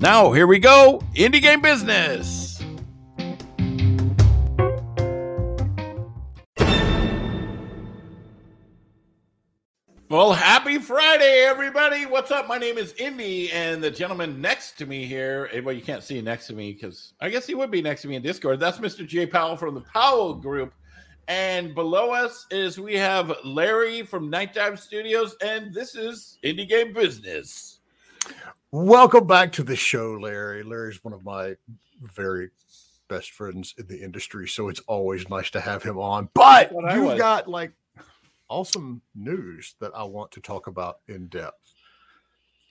Now, here we go Indie Game Business. Well, happy Friday, everybody. What's up? My name is Indy, and the gentleman next to me here, eh, well, you can't see next to me because I guess he would be next to me in Discord. That's Mr. Jay Powell from the Powell Group. And below us is we have Larry from Nightdive Studios, and this is Indie Game Business. Welcome back to the show, Larry. Larry's one of my very best friends in the industry, so it's always nice to have him on. But you've got like awesome news that I want to talk about in depth.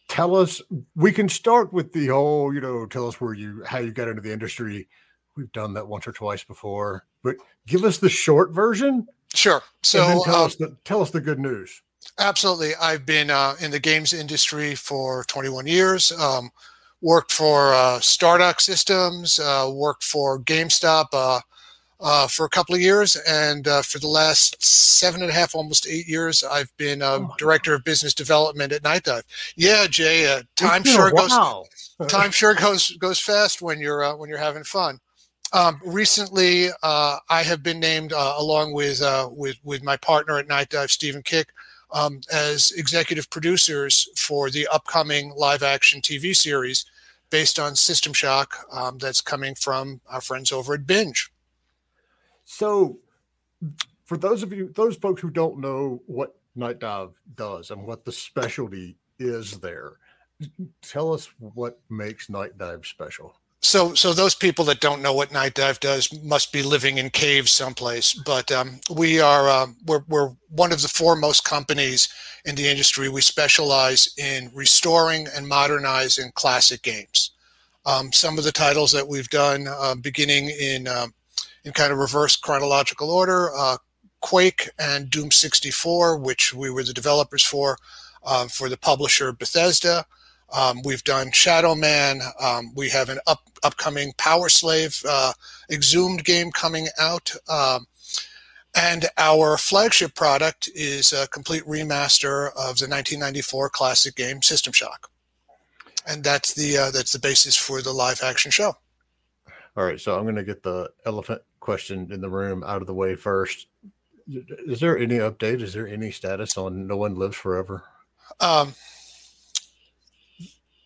Tell us, we can start with the whole, you know, tell us where you how you got into the industry. We've done that once or twice before, but give us the short version. Sure. So tell, uh, us the, tell us the good news. Absolutely. I've been uh, in the games industry for 21 years. Um, worked for uh, Stardock Systems, uh, worked for GameStop uh, uh, for a couple of years, and uh, for the last seven and a half, almost eight years, I've been um, oh director of business development at Night Dive. Yeah, Jay, time sure goes time sure goes goes fast when you're when you're having fun. Um, recently, I have been named along with with with my partner at Night Dive, Stephen Kick um, as executive producers for the upcoming live action TV series based on System Shock um, that's coming from our friends over at Binge. So, for those of you, those folks who don't know what Night Dive does and what the specialty is there, tell us what makes Night Dive special so so those people that don't know what night dive does must be living in caves someplace. But um, we are uh, we're, we're one of the foremost companies in the industry. We specialize in restoring and modernizing classic games. Um, some of the titles that we've done uh, beginning in uh, in kind of reverse chronological order uh, quake and doom 64 which we were the developers for uh, for the publisher bethesda um, we've done Shadow Man. Um, we have an up, upcoming Power Slave uh, Exhumed game coming out. Um, and our flagship product is a complete remaster of the 1994 classic game System Shock. And that's the uh, that's the basis for the live action show. All right, so I'm going to get the elephant question in the room out of the way first. Is there any update? Is there any status on No One Lives Forever? Um,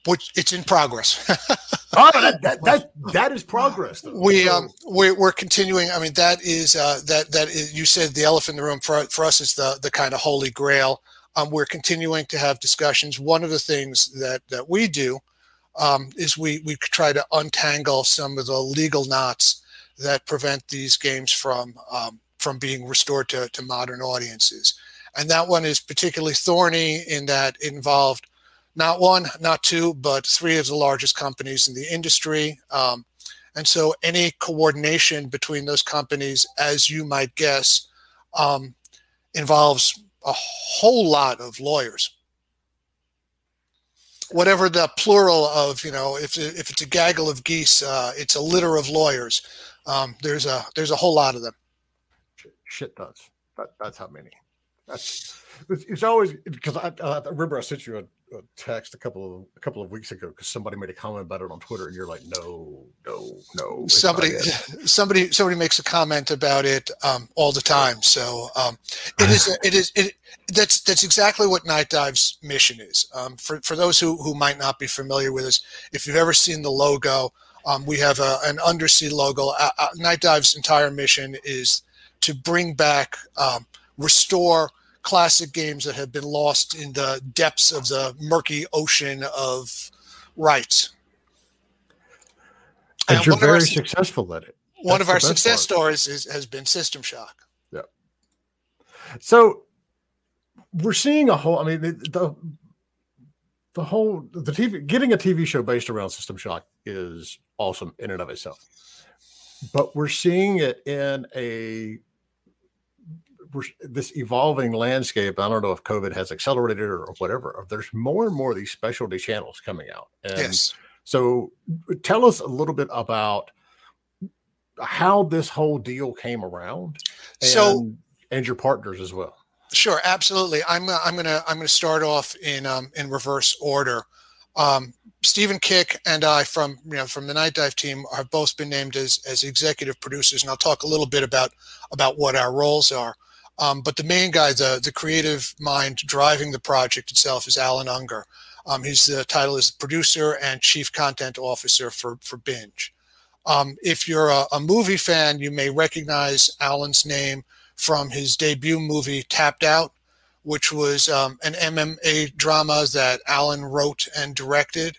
which it's in progress. oh, that, that, that, that is progress. Though. We um we're, we're continuing. I mean, that is uh, that that is, you said the elephant in the room for for us is the the kind of holy grail. Um, we're continuing to have discussions. One of the things that that we do um, is we we try to untangle some of the legal knots that prevent these games from um, from being restored to, to modern audiences. And that one is particularly thorny in that it involved not one, not two, but three of the largest companies in the industry. Um, and so any coordination between those companies, as you might guess, um, involves a whole lot of lawyers. Whatever the plural of, you know, if, if it's a gaggle of geese, uh, it's a litter of lawyers. Um, there's a there's a whole lot of them. Shit does. That, that's how many. That's it's always because I, I remember I sent you a a text a couple of a couple of weeks ago because somebody made a comment about it on Twitter, and you're like, no, no, no. Somebody, somebody, somebody makes a comment about it um, all the time. So um, it is, it is, it. That's that's exactly what Night Dive's mission is. Um, for for those who who might not be familiar with us, if you've ever seen the logo, um, we have a, an undersea logo. Uh, uh, Night Dive's entire mission is to bring back, um, restore classic games that have been lost in the depths of the murky ocean of rights. And, and you're very our, successful at it. That's one of our success part. stories is, has been System Shock. Yeah. So we're seeing a whole. I mean, the, the the whole the TV getting a TV show based around System Shock is awesome in and of itself. But we're seeing it in a this evolving landscape. I don't know if COVID has accelerated or, or whatever. There's more and more of these specialty channels coming out. And yes. So tell us a little bit about how this whole deal came around. And, so and your partners as well. Sure, absolutely. I'm uh, I'm gonna I'm gonna start off in um, in reverse order. Um, Stephen Kick and I from you know from the Nightdive team have both been named as as executive producers, and I'll talk a little bit about about what our roles are. Um, but the main guy, the the creative mind driving the project itself, is Allan Ungar. Um, he's the title is producer and chief content officer for for Binge. Um, if you're a, a, movie fan, you may recognize Allan's name from his debut movie Tapped Out, which was um, an MMA drama that Allan wrote and directed.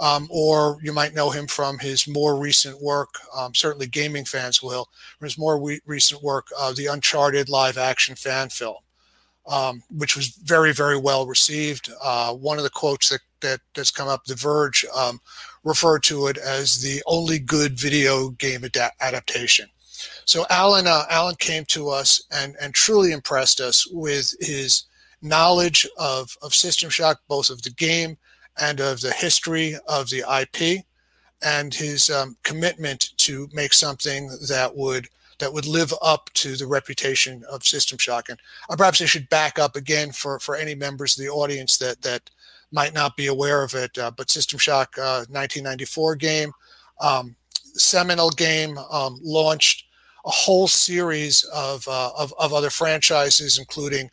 Um, or you might know him from his more recent work. Um, certainly, gaming fans will. From his more re- recent work, uh, the Uncharted live action fan film, um, which was very, very well received. Uh, one of the quotes that, that that's come up, The Verge um, referred to it as the only good video game ad- adaptation. So Allan, uh, Allan came to us and, and truly impressed us with his knowledge of, of System Shock, both of the game and of the history of the IP, and his um, commitment to make something that would that would live up to the reputation of System Shock. And uh, perhaps I should back up again for, for any members of the audience that that might not be aware of it. Uh, but System Shock, uh, 1994 game, um, seminal game, um, launched a whole series of, uh, of, of other franchises, including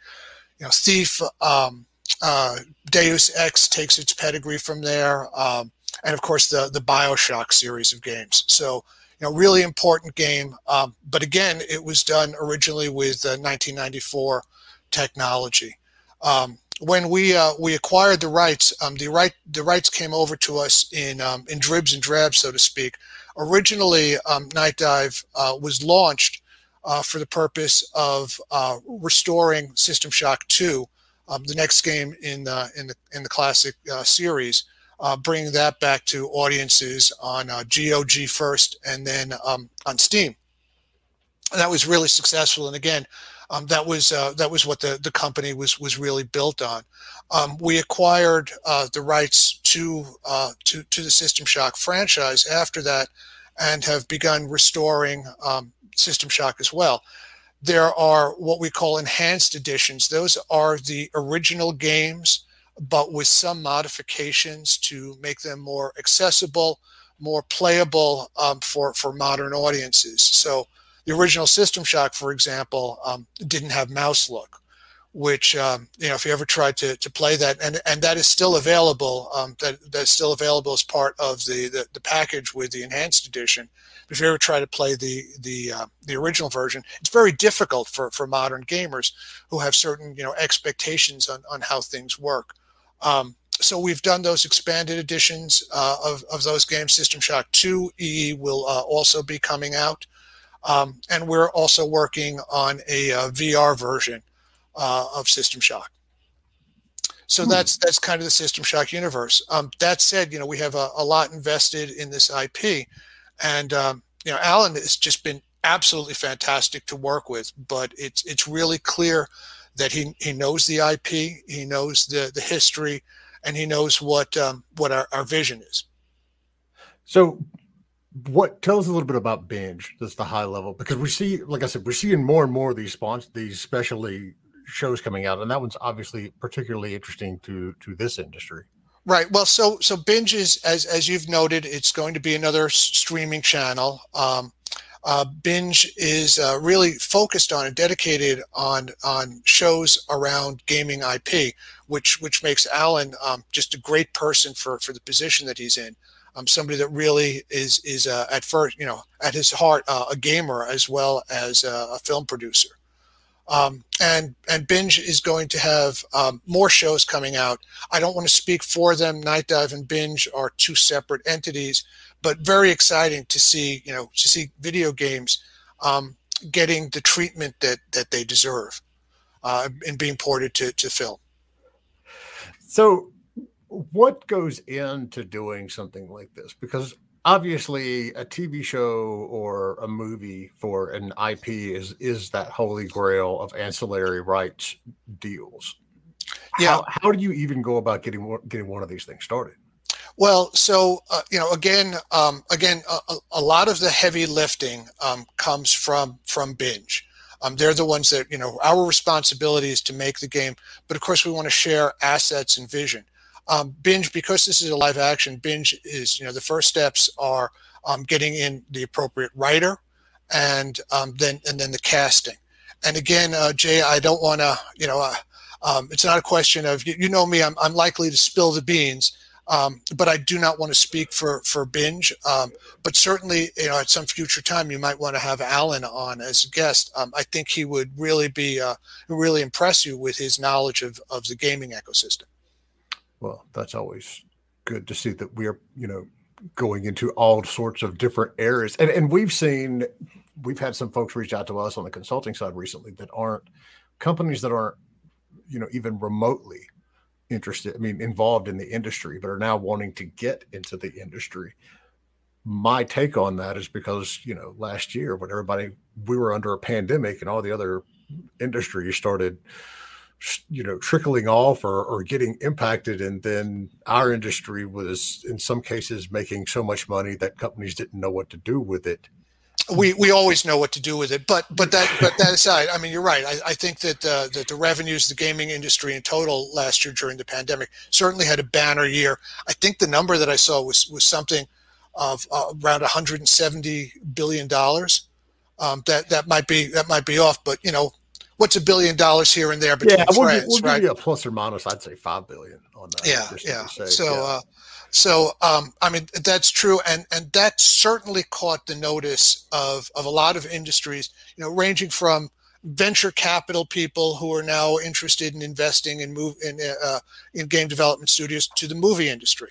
you know Thief, um, uh, Deus Ex takes its pedigree from there, um, and of course the the Bioshock series of games. So you know really important game, um, but again it was done originally with uh, 1994 technology. Um, when we uh, we acquired the rights, um, the right the rights came over to us in um, in dribs and drabs, so to speak. Originally, um, Nightdive uh, was launched uh, for the purpose of uh, restoring System Shock 2, um, the next game in the in the in the classic uh, series, uh, bringing that back to audiences on GOG uh, first, and then um, on Steam. And that was really successful, and again, um, that was uh, that was what the, the company was was really built on. Um, we acquired uh, the rights to to to the System Shock franchise after that, and have begun restoring um, System Shock as well. There are what we call enhanced editions. Those are the original games, but with some modifications to make them more accessible, more playable um, for for modern audiences. So the original System Shock, for example, um, didn't have mouse look, which um, you know if you ever tried to, to play that, and and that is still available. Um, that that's still available as part of the, the, the package with the enhanced edition. If you ever try to play the the uh, the original version, it's very difficult for for modern gamers who have certain you know expectations on on how things work. Um, so we've done those expanded editions uh, of, of those games. System Shock 2 EE will uh, also be coming out. Um, and we're also working on a, a uh, VR version uh, of System Shock. So hmm. that's that's kind of the System Shock universe. Um, that said, you know we have a, a, lot invested in this IP, and um, you know Allan has just been absolutely fantastic to work with. But it's it's really clear that he he knows the IP, he knows the the history, and he knows what um, what our, our vision is. So what tell us a little bit about binge just the high level because we see like i said we're seeing more and more of these sponsors these specialty shows coming out and that one's obviously particularly interesting to to this industry right well so so binge is as as you've noted it's going to be another streaming channel um, uh, binge is uh, really focused on and dedicated on on shows around gaming ip which which makes allan um, just a great person for for the position that he's in um, somebody that really is is uh, at first, you know, at his heart, uh, a gamer as well as uh, a film producer. Um, and and Binge is going to have um, more shows coming out. I don't want to speak for them. Night Dive and Binge are two separate entities, but very exciting to see you know to see video games um, getting the treatment that that they deserve uh, and being ported to to film. So what goes into doing something like this? Because obviously a TV show or a movie for an IP is is that holy grail of ancillary rights deals. Yeah. How, how do you even go about getting getting one of these things started? Well, so uh, you know, again, um, again, a, a, lot of the heavy lifting um, comes from from binge. Um, they're the ones that you know our responsibility is to make the game, but of course we want to share assets and vision. Um, binge because this is a live action. Binge is you know the first steps are um, getting in the appropriate writer, and um, then and then the casting. And again, uh, Jay, I don't want to you know. Uh, um, it's not a question of you, you know me. I'm, I'm likely to spill the beans. Um, but I do not want to speak for for binge. Um, but certainly, you know, at some future time, you might want to have Allan on as a guest. Um, I think he would really be uh, really impress you with his knowledge of of the gaming ecosystem. Well, that's always good to see that we are, you know, going into all sorts of different areas, and and we've seen we've had some folks reach out to us on the consulting side recently that aren't companies that aren't you know even remotely interested, I mean, involved in the industry, but are now wanting to get into the industry. My take on that is because, you know, last year when everybody, we were under a pandemic and all the other industries started, you know, trickling off or, or getting impacted. And then our industry was, in some cases, making so much money that companies didn't know what to do with it we we always know what to do with it. But but that but that aside, I mean, you're right. I, I think that uh, that the revenues, the gaming industry in total last year during the pandemic certainly had a banner year. I think the number that I saw was was something of uh, around 170 billion dollars. Um, that that might be that might be off, but you know, what's a billion dollars here and there between yeah, we'll, friends, we'll right? give you a plus or minus. I'd say five billion on that. Yeah, yeah. So. Yeah. Uh, so um, I mean that's true, and and that certainly caught the notice of of a lot of industries. You know, ranging from venture capital people who are now interested in investing in move in uh, in game development studios to the movie industry.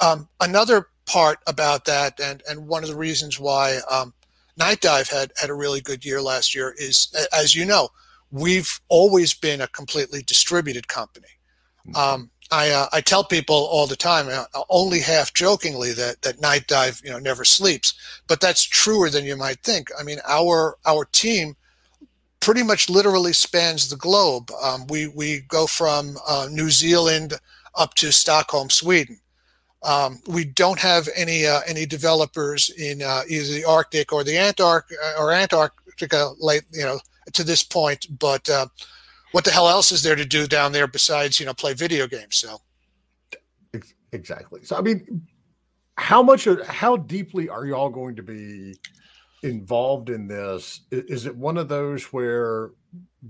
Um, another part about that, and and one of the reasons why um, Nightdive had had a really good year last year is, as you know, we've always been a completely distributed company. Um, I uh, I tell people all the time, uh, only half jokingly, that that Night Dive you know never sleeps, but that's truer than you might think. I mean, our our team pretty much literally spans the globe. Um, we we go from uh, New Zealand up to Stockholm, Sweden. Um, we don't have any uh, any developers in uh, either the Arctic or the Antarctic uh, or Antarctica late you know to this point, but uh, what the hell else is there to do down there besides you know play video games? So exactly. So I mean, how much how deeply are y'all going to be involved in this? Is it one of those where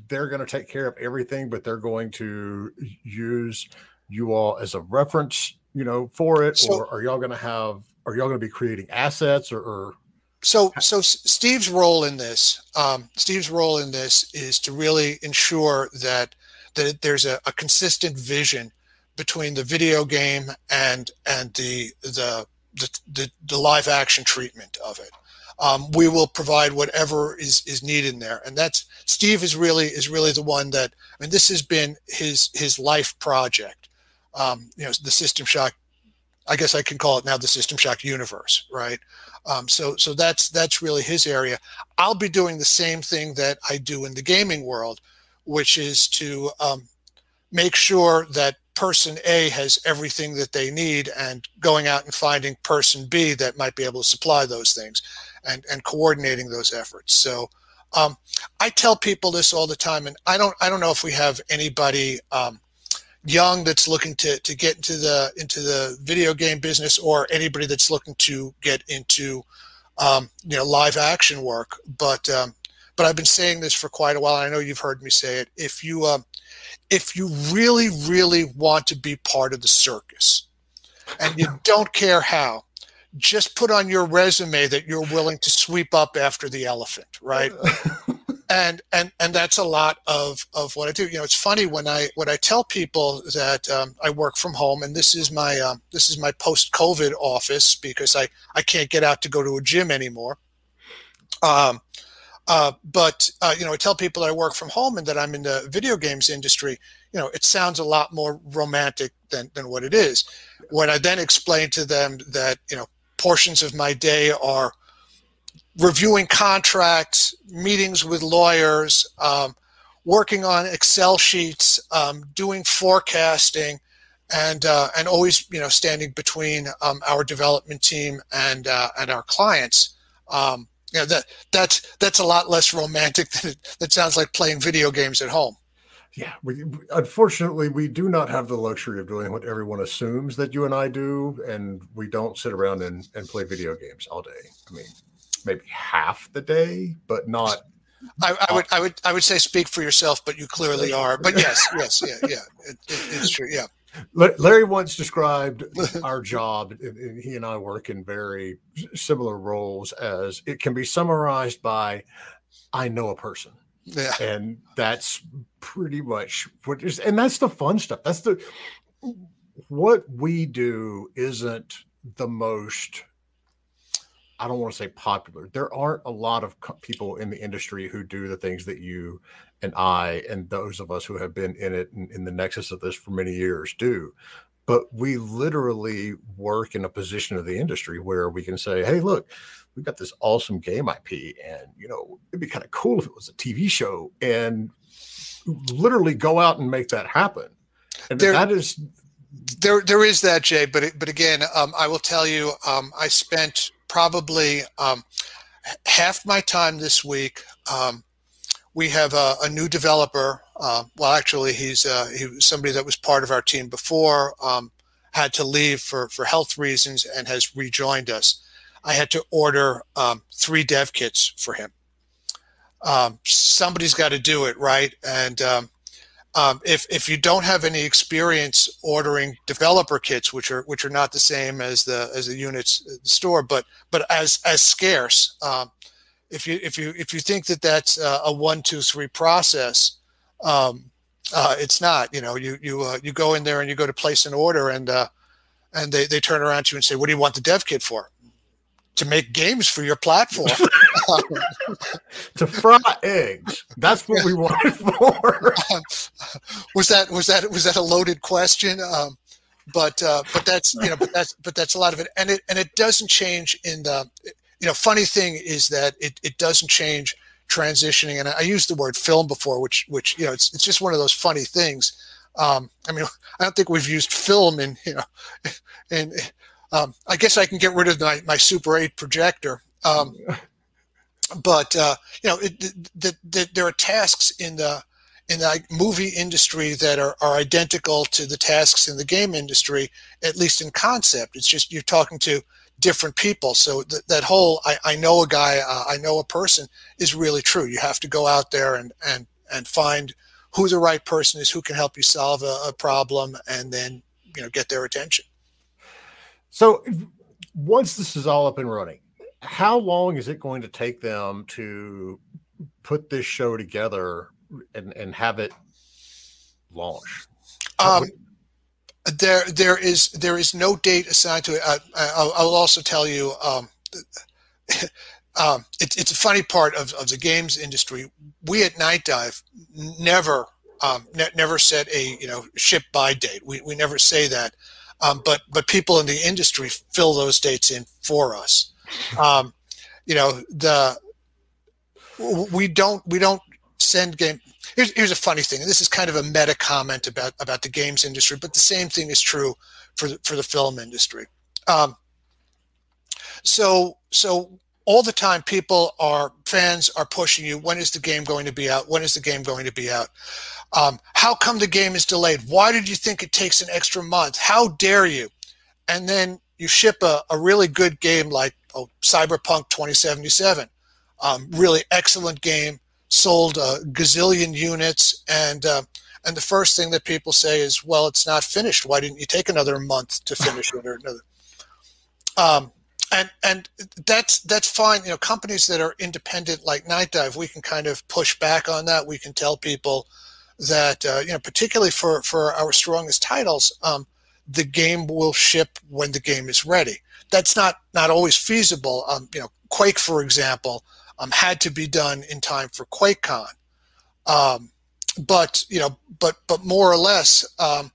they're going to take care of everything, but they're going to use you all as a reference, you know, for it, so, or are y'all going to have? Are y'all going to be creating assets, or, or so so steve's role in this um, steve's role in this is to really ensure that that there's a, a, consistent vision between the video game and and the the the, the, the live action treatment of it. Um, we will provide whatever is is needed in there. And that's steve is really is really the one that i mean this has been his his life project. Um, you know the system shock i guess i can call it now the system shock universe right um, so so that's that's really his area. I'll be doing the same thing that I do in the gaming world, which is to um, make sure that person A has everything that they need and going out and finding person B that might be able to supply those things and, and coordinating those efforts. So um, I tell people this all the time, and I don't I don't know if we have anybody um, young that's looking to to get into the into the video game business or anybody that's looking to get into um, you know live action work. But um, but I've been saying this for quite a while I know you've heard me say it. If you um, if you really really want to be part of the circus and you don't care how just put on your resume that you're willing to sweep up after the elephant right and and and that's a lot of of what I do. You know, it's funny when I when I tell people that um, I work from home, and this is my um, this is my post COVID office because I I can't get out to go to a gym anymore. Um, Uh, but uh, you know, I tell people I work from home and that I'm in the video games industry. You know, it sounds a lot more romantic than than what it is. When I then explain to them that you know portions of my day are reviewing contracts, meetings with lawyers, um, working on Excel sheets, um, doing forecasting, and uh, and always you know standing between um, our development team and uh, and our clients. Um, you know, that that's that's a lot less romantic than it, that sounds like playing video games at home. Yeah, we unfortunately we do not have the luxury of doing what everyone assumes that you and I do, and we don't sit around and, and play video games all day. I mean, maybe half the day, but not. I, I would I would I would say speak for yourself, but you clearly are. But yes, yes, yeah, yeah, it, it, it's true. Yeah. Larry once described our job, he and I work in very similar roles, as it can be summarized by I know a person. Yeah. And that's pretty much what is, and that's the fun stuff. That's the, what we do isn't the most, I don't want to say popular. There aren't a lot of people in the industry who do the things that you and I and those of us who have been in it in, in the nexus of this for many years do. But we literally work in a position of the industry where we can say, hey, look, we've got this awesome game IP, and you know, it'd be kind of cool if it was a TV show, and literally go out and make that happen. And there, that is there. There is that, Jay. But but again, um, I will tell you, um, I spent probably um, half my time this week um, we have a, a new developer. Uh, well, actually, he's uh, he was somebody that was part of our team before, um, had to leave for, for health reasons, and has rejoined us. I had to order um, three dev kits for him. Um, somebody's got to do it, right? And um, if if you don't have any experience ordering developer kits, which are which are not the same as the as the units the store, but but as as scarce, um, if you if you if you think that that's a one two three process um, uh, it's not you know you you uh, you go in there and you go to place an order and uh, and they, they turn around to you and say what do you want the dev kit for? To make games for your platform to fry eggs that's what we want it for was that was that was that a loaded question um, but uh, but that's you know but that's but that's a lot of it and it and it doesn't change in the you know, funny thing is that it, it doesn't change transitioning. And I used the word film before, which, which, you know, it's, it's just one of those funny things. Um, I mean, I don't think we've used film in, you know, and um, I guess I can get rid of my, my Super 8 projector. Um, but, uh, you know, it, the, the, there are tasks in the, in the movie industry that are, are identical to the tasks in the game industry, at least in concept. It's just you're talking to different people. So th- that whole I, I know a guy, uh, I know a person is really true. You have to go out there and and and find who the right person is, who can help you solve a, a problem, and then you know get their attention. So once this is all up and running, how long is it going to take them to put this show together and, and have it launch? Um, there there is there is no date assigned to it. I, I, will also tell you. Um, um, it, it's a funny part of, of the games industry. We at Nightdive never um, ne- never set a you know ship by date. We, we never say that, um, but but people in the industry fill those dates in for us. Um, you know the we don't we don't send game here's, here's a funny thing, this is kind of a meta comment about about the games industry, but the same thing is true for the, for the film industry. Um, so so all the time, people are fans are pushing you. When is the game going to be out? When is the game going to be out? Um, how come the game is delayed? Why did you think it takes an extra month? How dare you? And then you ship a, a really good game like oh, Cyberpunk 2077. Um, really excellent game sold a gazillion units, and uh, and the first thing that people say is, "Well, it's not finished. Why didn't you take another month to finish it?" Or another. Um, and and that's that's fine. You know, companies that are independent like Night Dive, we can kind of push back on that. We can tell people that uh, you know, particularly for for our strongest titles, um, the game will ship when the game is ready. That's not not always feasible. Um, you know, Quake, for example, um, had to be done in time for QuakeCon. Um, but you know, but but more or less, um,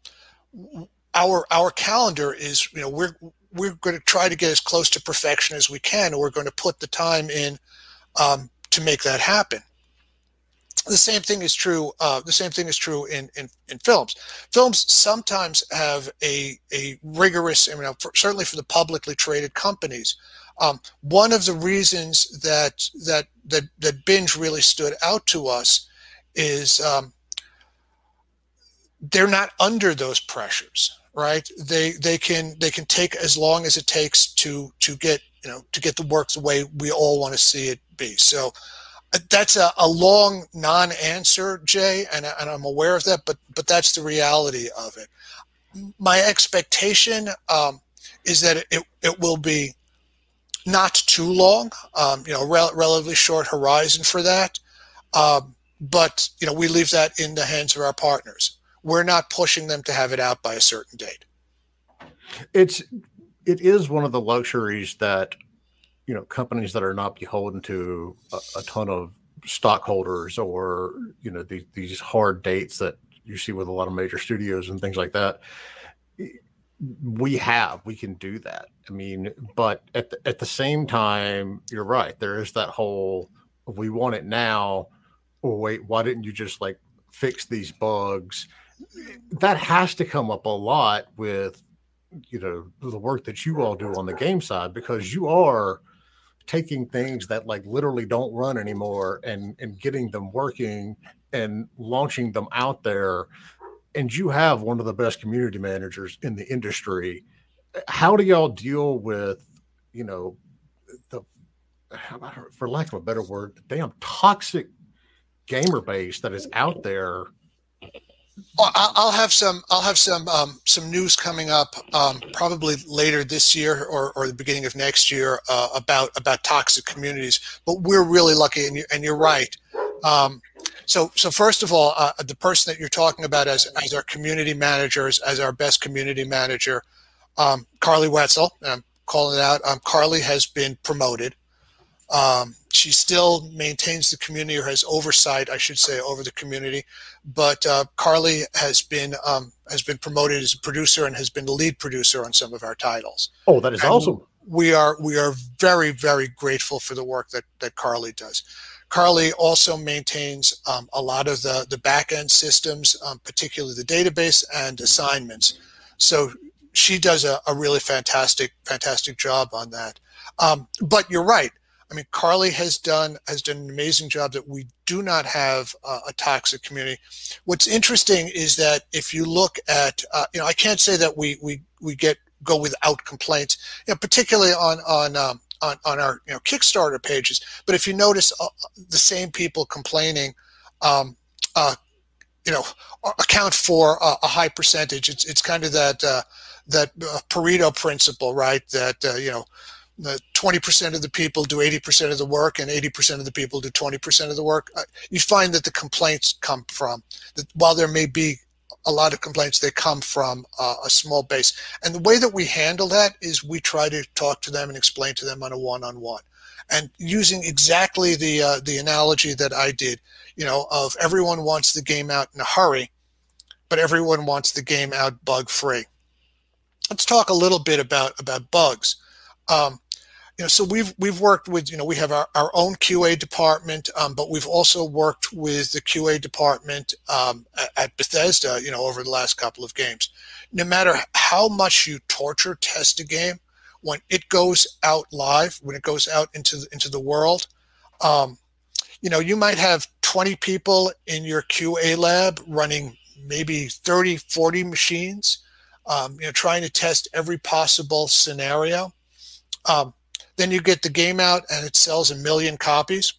our our calendar is you know we're we're going to try to get as close to perfection as we can, we're going to put the time in um, to make that happen. The same thing is true. Uh, the same thing is true in, in, in films. Films sometimes have a a rigorous. I mean, for, certainly for the publicly traded companies, um, one of the reasons that that that that binge really stood out to us is um, they're not under those pressures, right? They they can they can take as long as it takes to to get you know to get the work the way we all want to see it be. So that's a, a long non-answer, Jay, and, and I'm aware of that, but but that's the reality of it. My expectation um, is that it, it will be not too long, um, you know, rel- relatively short horizon for that. Um, but you know, we leave that in the hands of our partners. We're not pushing them to have it out by a certain date. It's it is one of the luxuries that you know companies that are not beholden to a, a ton of stockholders or you know the, these hard dates that you see with a lot of major studios and things like that we have we can do that. I mean but at the, at the same time you're right there is that whole we want it now or wait why didn't you just like fix these bugs? That has to come up a lot with you know the work that you all do on the game side because you are taking things that like literally don't run anymore and and getting them working and launching them out there and you have one of the best community managers in the industry. How do y'all deal with, you know, the, for lack of a better word, the damn toxic gamer base that is out there? I'll have some. I'll have some um, some news coming up, um, probably later this year or, or the beginning of next year uh, about about toxic communities. But we're really lucky, and, you, and you're right. Um, so, so first of all, uh, the person that you're talking about as, as our community managers, as our best community manager, um, Carly Wetzel, I'm calling it out. Um, Carly has been promoted. Um, she still maintains the community or has oversight, I should say, over the community. But uh, Carly has been um, has been promoted as a producer and has been the lead producer on some of our titles. Oh, that is and awesome. We are we are very very grateful for the work that that Carly does. Carly also maintains um, a lot of the, the back end systems, um, particularly the database and assignments. So she does a, a really fantastic, fantastic job on that. Um, but you're right. I mean, Carly has done has done an amazing job that we do not have uh, a toxic community. What's interesting is that if you look at, uh, you know, I can't say that we we we get go without complaints, you know, particularly on on um, on, on our you know Kickstarter pages. But if you notice, uh, the same people complaining, um, uh, you know, account for a, a, high percentage. It's it's kind of that uh, that uh, Pareto principle, right? That you know. The 20% of the people do 80% of the work and 80% of the people do 20% of the work. Uh, you find that the complaints come from that while there may be a lot of complaints they come from uh, a small base. And the way that we handle that is we try to talk to them and explain to them on a one-on-one. And using exactly the uh, the analogy that i did you know of everyone wants the game out in a hurry but everyone wants the game out bug free let's talk a little bit about about bugs. Um, you know, so we've we've worked with you know we have our, our own QA department, um, but we've also worked with the QA department um, at, Bethesda, you know, over the last couple of games. No matter how much you torture test a game, when it goes out live, when it goes out into the, into the world, um, you know, you might have 20 people in your QA lab running maybe 30, 40 machines, um, you know, trying to test every possible scenario. Then you get the game out and it sells a million copies.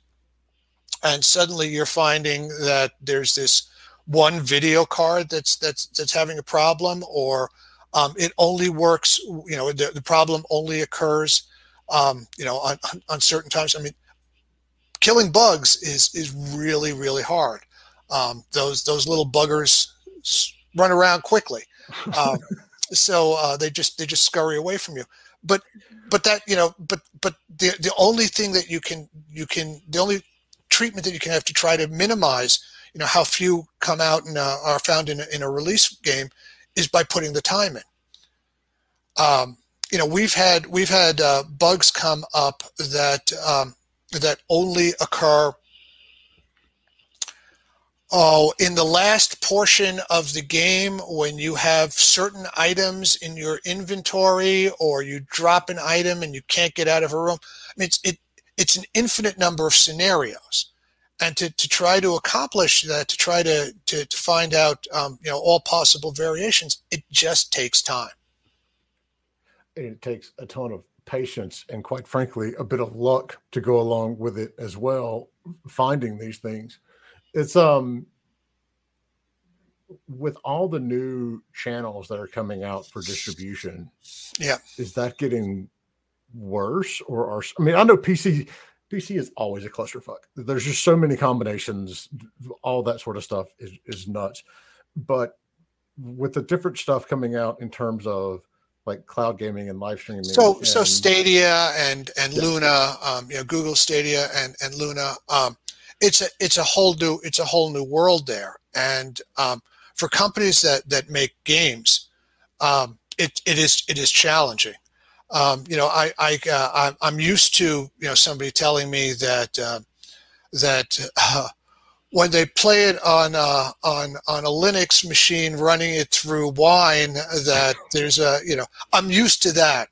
And suddenly you're finding that there's this one video card that's that's that's having a problem, or um, it only works. You know, the, the problem only occurs, um, you know, on, on certain times. I mean, killing bugs is is really really hard. Um, those those little buggers run around quickly, um, so uh, they just they just scurry away from you but but that you know but but the the only thing that you can you can the only treatment that you can have to try to minimize you know how few come out and uh, are found in a, in a release game is by putting the time in. Um, you know we've had we've had uh, bugs come up that um, that only occur Oh, in the last portion of the game, when you have certain items in your inventory, or you drop an item and you can't get out of a room, I mean, it's it it's an infinite number of scenarios, and to, to try to accomplish that, to try to to, to find out um, you know all possible variations, it just takes time. It takes a ton of patience and, quite frankly, a bit of luck to go along with it as well. Finding these things it's um with all the new channels that are coming out for distribution yeah. is that getting worse or are i mean i know pc pc is always a clusterfuck. There's just so many combinations all that sort of stuff is is nuts. But with the different stuff coming out in terms of like cloud gaming and live streaming so and, so stadia and and yeah. luna um you know google stadia and and luna um it's a it's a whole new it's a whole new world there. And um, for companies that that make games, um, it it is it is challenging. Um, you know, I I uh, I'm used to you know somebody telling me that uh, that uh, when they play it on uh, on on a Linux machine, running it through Wine, that there's a you know I'm used to that.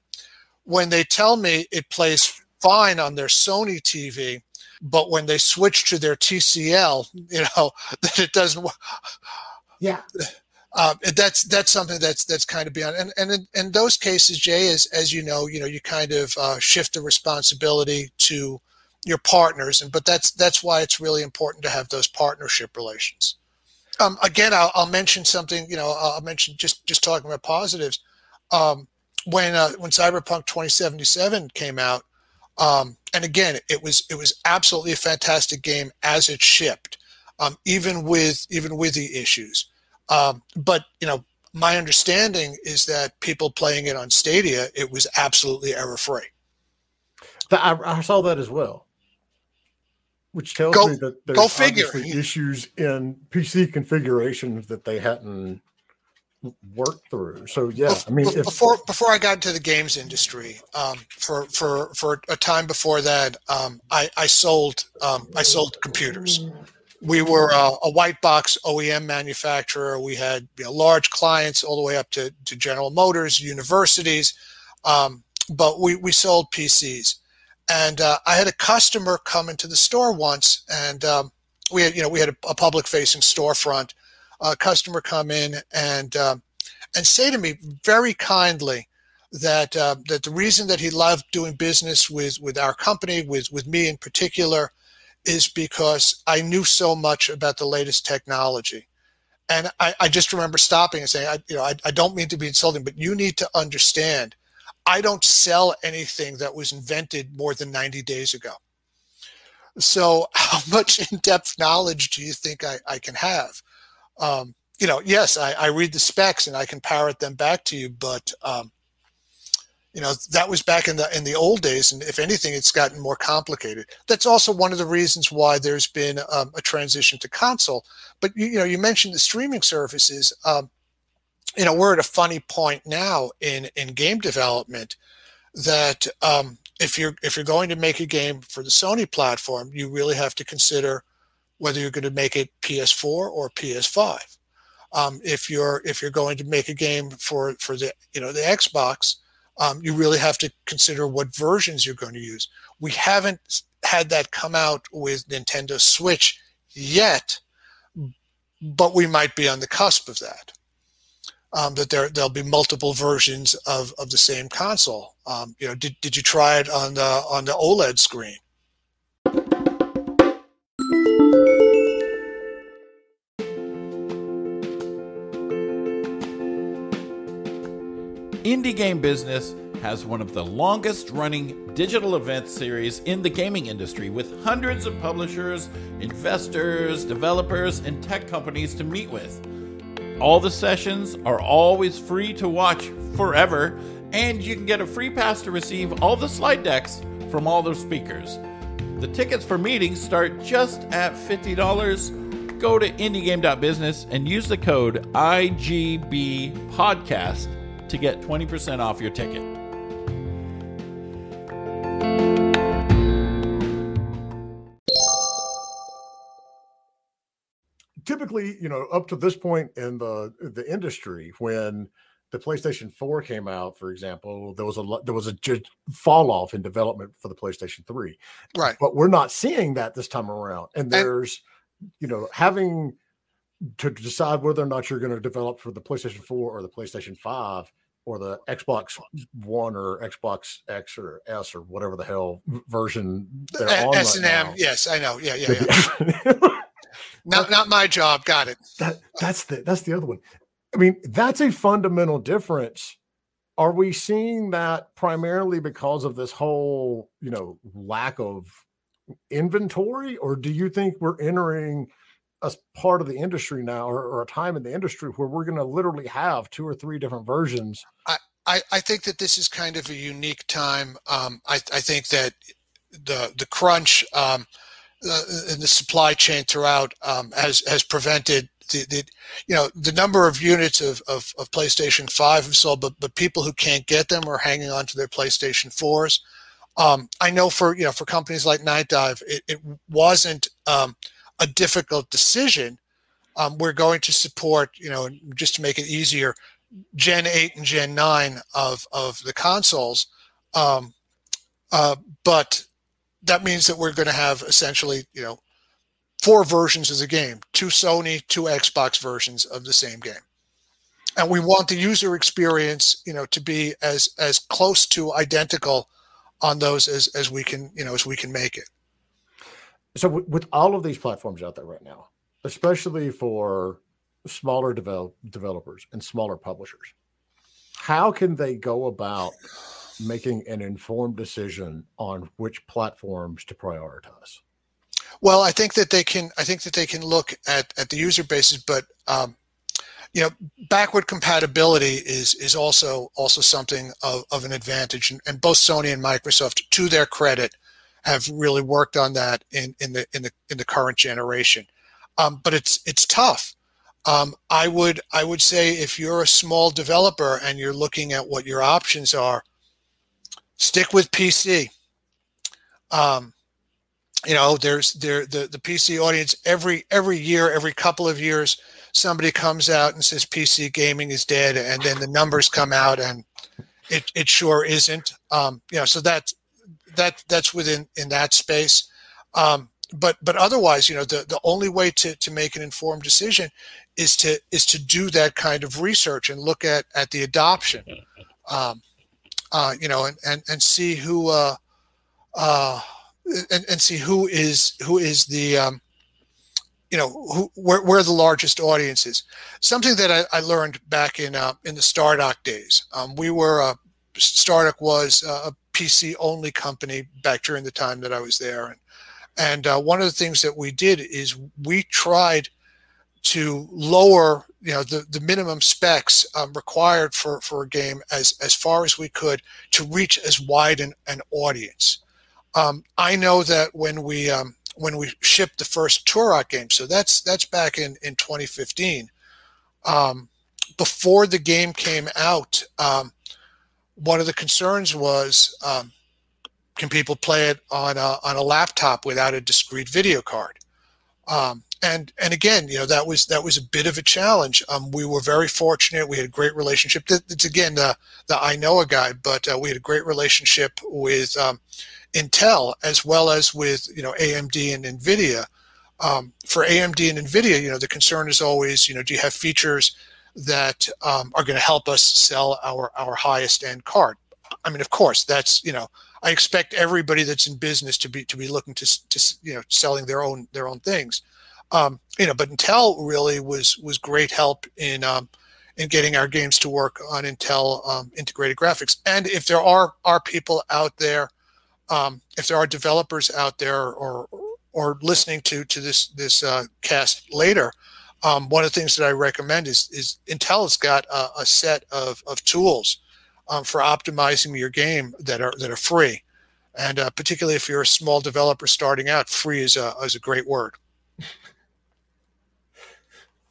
When they tell me it plays fine on their Sony TV, but when they switch to their TCL, you know that it doesn't. Yeah. Uh, that's that's something that's that's kind of beyond and and in, in those cases jay as as you know you know you kind of uh, shift the responsibility to your partners and but that's that's why it's really important to have those partnership relations um, again I'll, I'll, mention something you know i'll mention just just talking about positives um, when uh, when cyberpunk 2077 came out um, and again, it was it was absolutely a fantastic game as it shipped, um, even with even with the issues. Um, but you know, my understanding is that people playing it on Stadia, it was absolutely error free. I, I, saw that as well, which tells go, me that there's figure. issues in PC configurations that they hadn't work through. So yeah, I mean, if, before before I got into the games industry, um, for for for a time before that, um, I I sold um, I sold computers. We were uh, a white box OEM manufacturer. We had you know, large clients all the way up to, to General Motors, universities, um, but we we sold PCs. And uh, I had a customer come into the store once, and um, we had you know we had a, a public facing storefront a customer come in and uh, and say to me very kindly that uh, that the reason that he loved doing business with with our company, with with me in particular, is because I knew so much about the latest technology. And I, I just remember stopping and saying, I, you know, I, I don't mean to be insulting, but you need to understand, I don't sell anything that was invented more than 90 days ago. So, how much in depth knowledge do you think I, I can have? Um, you know, yes, I, I, read the specs and I can parrot them back to you, but um, you know that was back in the in the old days, and if anything, it's gotten more complicated. That's also one of the reasons why there's been um, a transition to console. But you, you, know, you mentioned the streaming services. Um, you know, we're at a funny point now in in game development that um, if you're if you're going to make a game for the Sony platform, you really have to consider whether you're going to make it PS4 or PS5. Um, if you're if you're going to make a game for for the you know the Xbox, um, you really have to consider what versions you're going to use. We haven't had that come out with Nintendo Switch yet, but we might be on the cusp of that. Um, that there there'll be multiple versions of, of the same console. Um, you know, did, did you try it on the on the OLED screen? Indie Game Business has one of the longest running digital event series in the gaming industry with hundreds of publishers, investors, developers, and tech companies to meet with. All the sessions are always free to watch forever, and you can get a free pass to receive all the slide decks from all the speakers. The tickets for meetings start just at $50. Go to indiegame.business and use the code IGB podcast to get 20% off your ticket. Typically, you know, up to this point in the the industry, when the PlayStation 4 came out, for example, there was a there was a fall off in development for the PlayStation 3. Right. But we're not seeing that this time around. And there's, and, you know, having to decide whether or not you're going to develop for the PlayStation 4 or the PlayStation 5 or the Xbox One or Xbox X or S or whatever the hell version they're on S and M. Yes, I know. Yeah, yeah, yeah. not not my job. Got it. That that's the that's the other one. I mean, that's a fundamental difference. Are we seeing that primarily because of this whole, you know, lack of inventory, or do you think we're entering a part of the industry now, or, or a time in the industry where we're going to literally have two or three different versions? I, I, I, think that this is kind of a unique time. Um, I, I think that the the crunch um, uh, in the supply chain throughout um, has has prevented the, the you know the number of units of, of, of PlayStation 5 have sold, but but people who can't get them are hanging on to their PlayStation 4s. Um, I know for you know for companies like Nightdive, it, it wasn't um, a difficult decision. Um, we're going to support you know just to make it easier, Gen 8 and Gen 9 of of the consoles, um, uh, but that means that we're going to have essentially you know four versions of the game two Sony, two Xbox versions of the same game. And we want the user experience, you know, to be as as close to identical on those as as we can, you know, as we can make it. So with all of these platforms out there right now, especially for smaller develop, developers and smaller publishers, how can they go about making an informed decision on which platforms to prioritize? Well, I think that they can. I think that they can look at at the user bases, but um, you know, backward compatibility is is also also something of, of an advantage, and, and both Sony and Microsoft, to their credit, have really worked on that in in the in the in the current generation. Um, but it's it's tough. Um, I would I would say if you're a small developer and you're looking at what your options are, stick with PC. Um, you know there's there the, the pc audience every every year every couple of years somebody comes out and says pc gaming is dead and then the numbers come out and it, it sure isn't um, you know so that that that's within in that space um, but but otherwise you know the, the only way to, to make an informed decision is to is to do that kind of research and look at at the adoption um, uh, you know and and, and see who uh, uh, and, and see who is who is the um, you know who where, where the largest audience is. Something that I, I learned back in uh, in the Stardock days. Um, we were uh, Stardock was a PC only company back during the time that I was there, and and uh, one of the things that we did is we tried to lower you know the, the minimum specs um, required for, for a game as as far as we could to reach as wide an, an audience um, I know that when we um, when we shipped the first Turok game, so that's that's back in in 2015. Um, before the game came out, um, one of the concerns was um, can people play it on a, on a laptop without a discrete video card? Um, and and again, you know that was that was a bit of a challenge. Um, we were very fortunate. We had a great relationship. It's again the the I know a guy, but uh, we had a great relationship with um, Intel as well as with you know AMD and NVIDIA. Um, for AMD and NVIDIA, you know the concern is always you know do you have features that um, are going to help us sell our our highest end card? I mean, of course, that's you know I expect everybody that's in business to be to be looking to to you know selling their own their own things. Um, you know, but Intel really was was great help in um, in getting our games to work on Intel um, integrated graphics. And if there are are people out there um, if there are developers out there or or listening to to this this uh, cast later, um, one of the things that I recommend is is Intel's got a, a set of, of tools um, for optimizing your game that are that are free, and uh, particularly if you're a small developer starting out, free is a is a great word.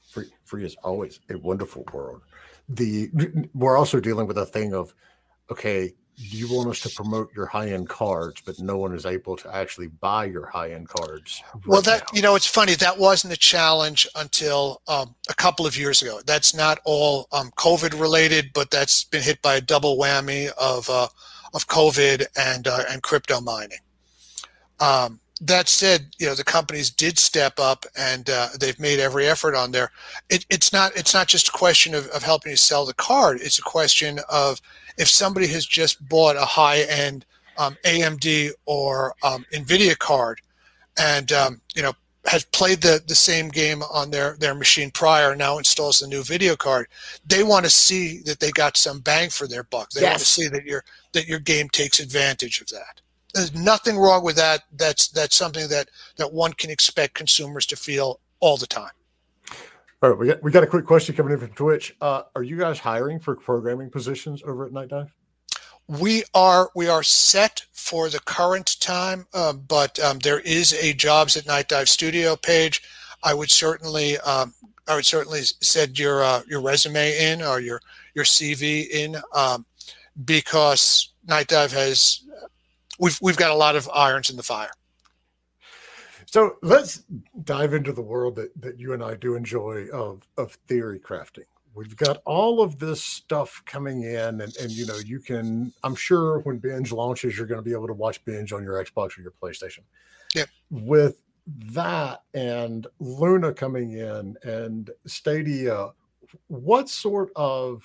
Free free is always a wonderful word. The we're also dealing with a thing of okay, you want us to promote your high end cards, but no one is able to actually buy your high end cards. Right well, that now. you know, it's funny that wasn't a challenge until um, a couple of years ago. That's not all um, COVID related, but that's been hit by a double whammy of uh, of COVID and uh, and crypto mining. Um, that said, you know the companies did step up and uh, they've made every effort on there. It, it's not it's not just a question of, of helping you sell the card. It's a question of if somebody has just bought a high end um, AMD or um, NVIDIA card and um, you know has played the, the same game on their, their machine prior and now installs the new video card they want to see that they got some bang for their buck they yes. want to see that your that your game takes advantage of that there's nothing wrong with that that's that's something that that one can expect consumers to feel all the time all right, we got we got a quick question coming in from Twitch. Uh, are you guys hiring for programming positions over at Nightdive? We are we are set for the current time, uh, but um, there is a jobs at Nightdive Studio page. I would certainly um, I would certainly send your uh, your resume in or your your CV in um, because Nightdive has we've we've got a lot of irons in the fire. So let's dive into the world that, that you and I do enjoy of, of theory crafting. We've got all of this stuff coming in, and, and you know, you can, I'm sure when Binge launches, you're going to be able to watch Binge on your Xbox or your PlayStation. Yep. With that and Luna coming in and Stadia, what sort of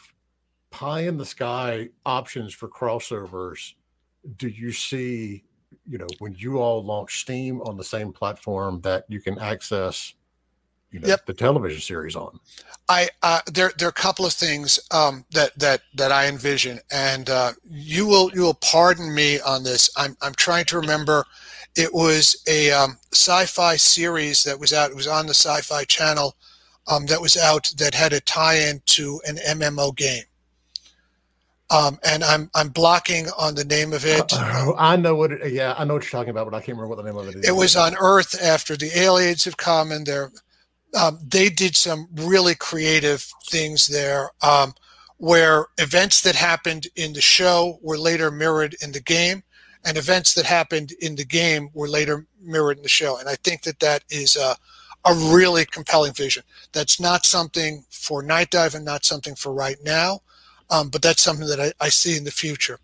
pie in the sky options for crossovers do you see you know when you all launch steam on the same platform that you can access you know yep. the television series on? I uh, there there are a couple of things um, that that that i envision and uh, you will you will pardon me on this. I'm i'm trying to remember. It was a um, sci-fi series that was out it was on the sci-fi channel um, that was out that had a tie-in to an mmo game um, and I'm I'm blocking on the name of it. Uh, I know what it. Yeah, I know what you're talking about, but I can't remember what the name of it is. It was on Earth after the aliens have come, and they're um, they did some really creative things there, um, where events that happened in the show were later mirrored in the game, and events that happened in the game were later mirrored in the show. And I think that that is a, a really compelling vision. That's not something for Nightdive and not something for right now um, but that's something that I, I, see in the future.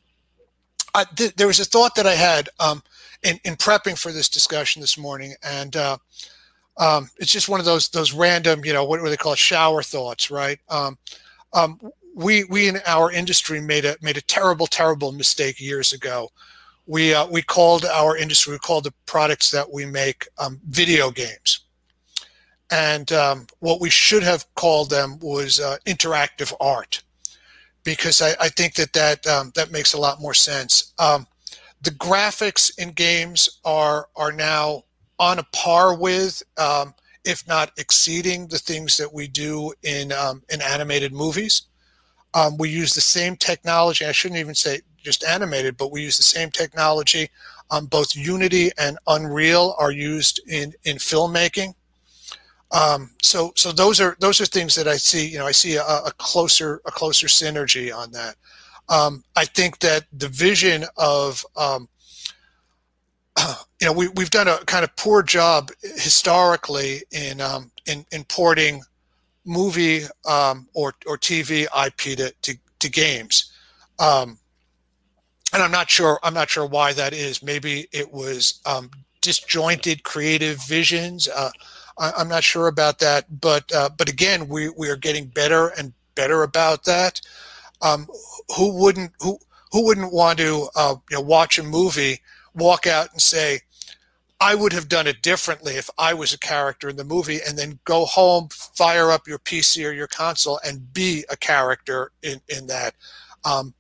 I, th- there was a thought that I had um, in, in, prepping for this discussion this morning, and uh, um, it's just one of those those random, you know, what do they call it, shower thoughts, right? Um, um, we we in our industry made a made a terrible terrible mistake years ago. We uh, we called our industry we called the products that we make um, video games, and what we should have called them was uh, interactive art because I, I think that that um, that makes a lot more sense. Um, the graphics in games are are now on a par with, um, if not exceeding, the things that we do in um, in animated movies. Um, we use the same technology. I shouldn't even say just animated, but we use the same technology. Um, both Unity and Unreal are used in in filmmaking. Um, so so those are those are things that I see. You know, I see a, a closer a closer synergy on that. Um, I think that the vision of um, you know we we've done a kind of poor job historically in um, in importing movie um, or or TV IP to to, to games. Um, and I'm not sure. I'm not sure why that is. Maybe it was disjointed creative visions. Uh, I, am not sure about that, but uh, but again, we we are getting better and better about that. Um, who wouldn't who who wouldn't want to uh, you know, watch a movie, walk out and say, I would have done it differently if I was a character in the movie, and then go home, fire up your PC or your console, and be a character in in that, um,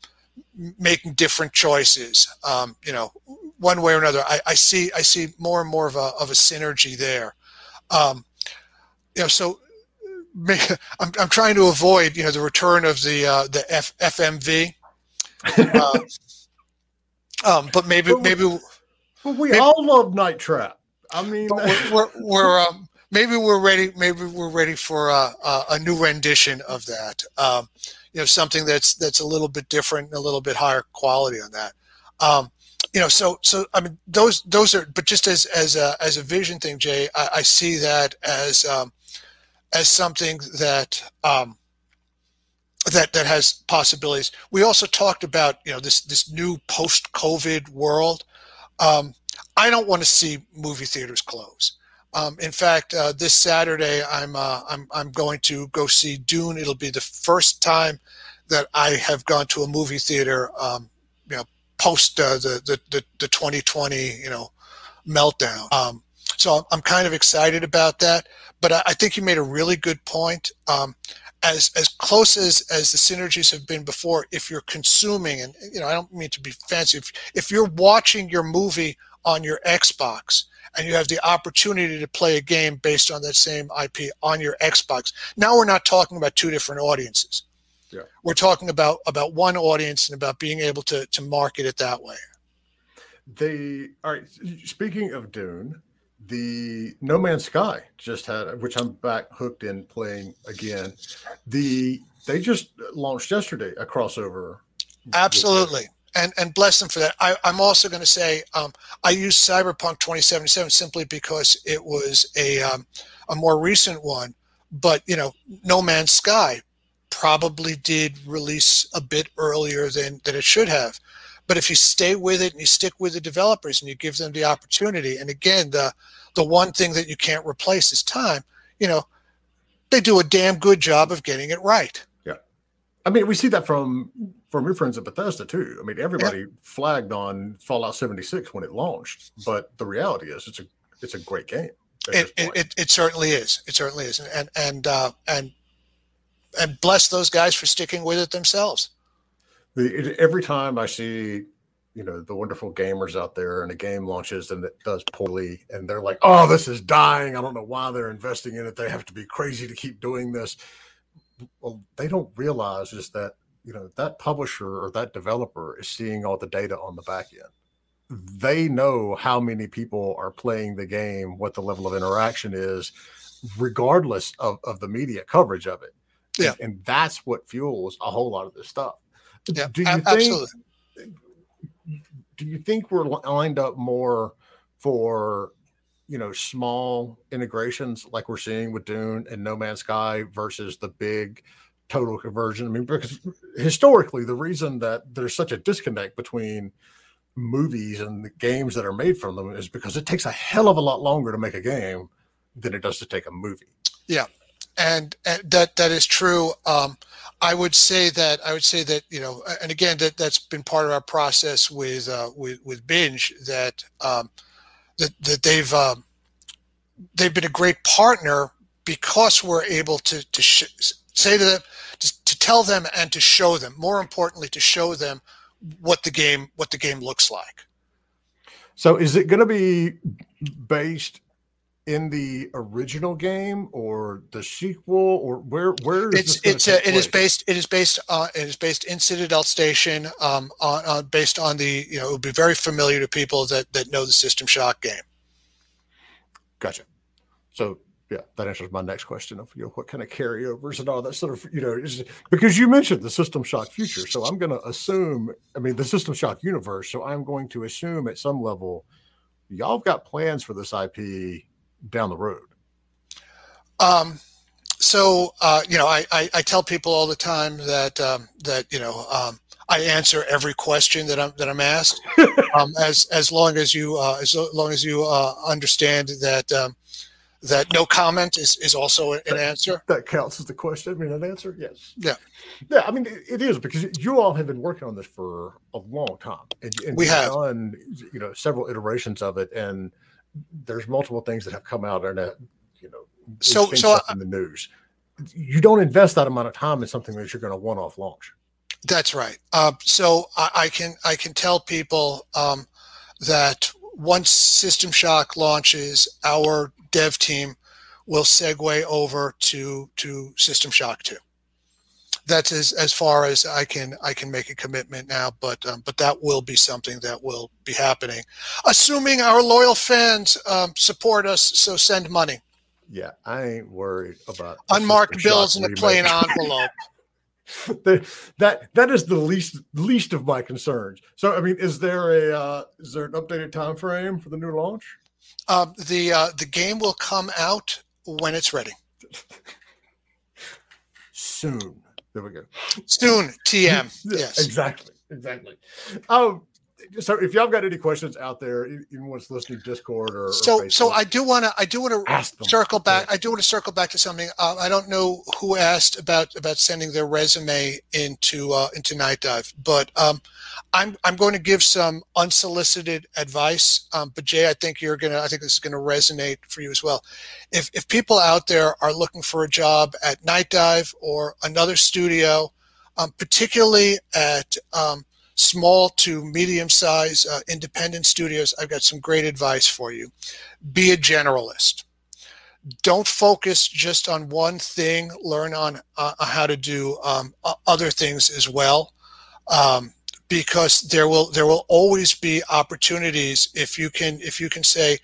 making different choices. Um, you know, one way or another. I, I, see I see more and more of a of a synergy there. Um, you know, so I'm, I'm trying to avoid you know the return of the uh, the F, FMV. Uh, um, but maybe but we, maybe. But we maybe, all love Night Trap. I mean, we're we're, we're um, maybe we're ready. Maybe we're ready for a, new rendition of that. Um, you know, something that's that's a little bit different, and a little bit higher quality on that. Um, you know, so so I mean, those those are. But just as as a as a vision thing, Jay, I, I see that as um, as something that um, that that has possibilities. We also talked about you know this this new post COVID world. Um, I don't want to see movie theaters close. Um, in fact, uh, this Saturday I'm uh, I'm I'm going to go see Dune. It'll be the first time that I have gone to a movie theater. Um, post uh, the, the, the the 2020 you know meltdown. Um, so I'm kind of excited about that. But I, I think you made a really good point. Um, as as close as as the synergies have been before, if you're consuming, and you know, I don't mean to be fancy. If, if you're watching your movie on your Xbox and you have the opportunity to play a game based on that same IP on your Xbox, now we're not talking about two different audiences. Yeah. We're talking about about one audience and about being able to to market it that way. The all right. Speaking of Dune, the No Man's Sky just had, which I'm back hooked in playing again. The they just launched yesterday a crossover. Absolutely, and and bless them for that. I, am also going to say um, I used Cyberpunk 2077 simply because it was a um, a more recent one. But you know, No Man's Sky probably did release a bit earlier than than it should have. But if you stay with it and you stick with the developers and you give them the opportunity, and again, the the one thing that you can't replace is time. You know, they do a damn good job of getting it right. Yeah, I mean, we see that from from your friends at Bethesda too. I mean, everybody yeah. flagged on Fallout 76 when it launched, but the reality is, it's a it's a great game. It, it, it, certainly is. It certainly is, and and uh, and and bless those guys for sticking with it themselves. The, every time I see you know the wonderful gamers out there and a game launches and it does poorly and they're like oh this is dying. I don't know why they're investing in it. They have to be crazy to keep doing this. Well they don't realize is that you know that publisher or that developer is seeing all the data on the back end. They know how many people are playing the game what the level of interaction is regardless of, of the media coverage of it yeah and, and that's what fuels a whole lot of this stuff yeah do you absolutely. think do you think we're lined up more for you know small integrations like we're seeing with Dune and No Man's Sky versus the big total conversion? I mean, because historically, the reason that there's such a disconnect between movies and the games that are made from them is because it takes a hell of a lot longer to make a game than it does to take a movie. Yeah, and, and that that is true. Um, I would say that I would say that you know, and again, that that's been part of our process with uh, with with binge that um, that that they've um, they've been a great partner because we're able to to sh- say to them to, to tell them and to show them. More importantly, to show them what the game what the game looks like. So, is it going to be based in the original game or the sequel or where where is it's it's a, it is based it is based uh it is based in Citadel Station um on, on based on the you know it would be very familiar to people that that know the System Shock game. Gotcha. So yeah, that answers my next question of you know what kind of carryovers and all that sort of you know is, because you mentioned the System Shock future, so I'm going to assume I mean the System Shock universe, so I'm going to assume at some level y'all have got plans for this IP down the road? Um, so uh, you know, I, I, I tell people all the time that um, that you know um, I answer every question that I'm that I'm asked, um, as as long as you uh, as long as you uh, understand that um, that no comment is, is also an that, answer. That counts as the question. I mean, an answer. Yes. Yeah. Yeah. I mean, it, it is because you all have been working on this for a long time, and, and we have done you know several iterations of it, and there's multiple things that have come out and you know so so in the news. You don't invest that amount of time in something that you're going to one-off launch. That's right. Uh, so I, I, can i can tell people um, that once system shock launches our dev team will segue over to to System Shock 2. That's as, as far as I can I can make a commitment now, but um, but that will be something that will be happening, assuming our loyal fans um, support us. So send money. Yeah, I ain't worried about unmarked bills in a plain envelope. that that is the least least of my concerns. So, I mean, is there a uh, is there an updated time frame for the new launch? Uh, the uh, the game will come out when it's ready. Soon. There we go. Soon, TM. yes. Exactly. Exactly. Um, so if y'all got any questions out there, even what's listening Discord or so or so, I do want to I do want to circle back. I do want to circle back to something. Uh, I don't know who asked about about sending their resume into uh, into Nightdive, but um, I'm I'm going to give some unsolicited advice. Um, but Jay, I think you're gonna I think this is gonna resonate for you as well. If if people out there are looking for a job at Nightdive or another studio, um, particularly at um, small to medium size uh, independent studios, I've got some great advice for you. Be a generalist. Don't focus just on one thing. Learn on uh, how to do um, other things as well, um, because there will there will always be opportunities if you can if you can say,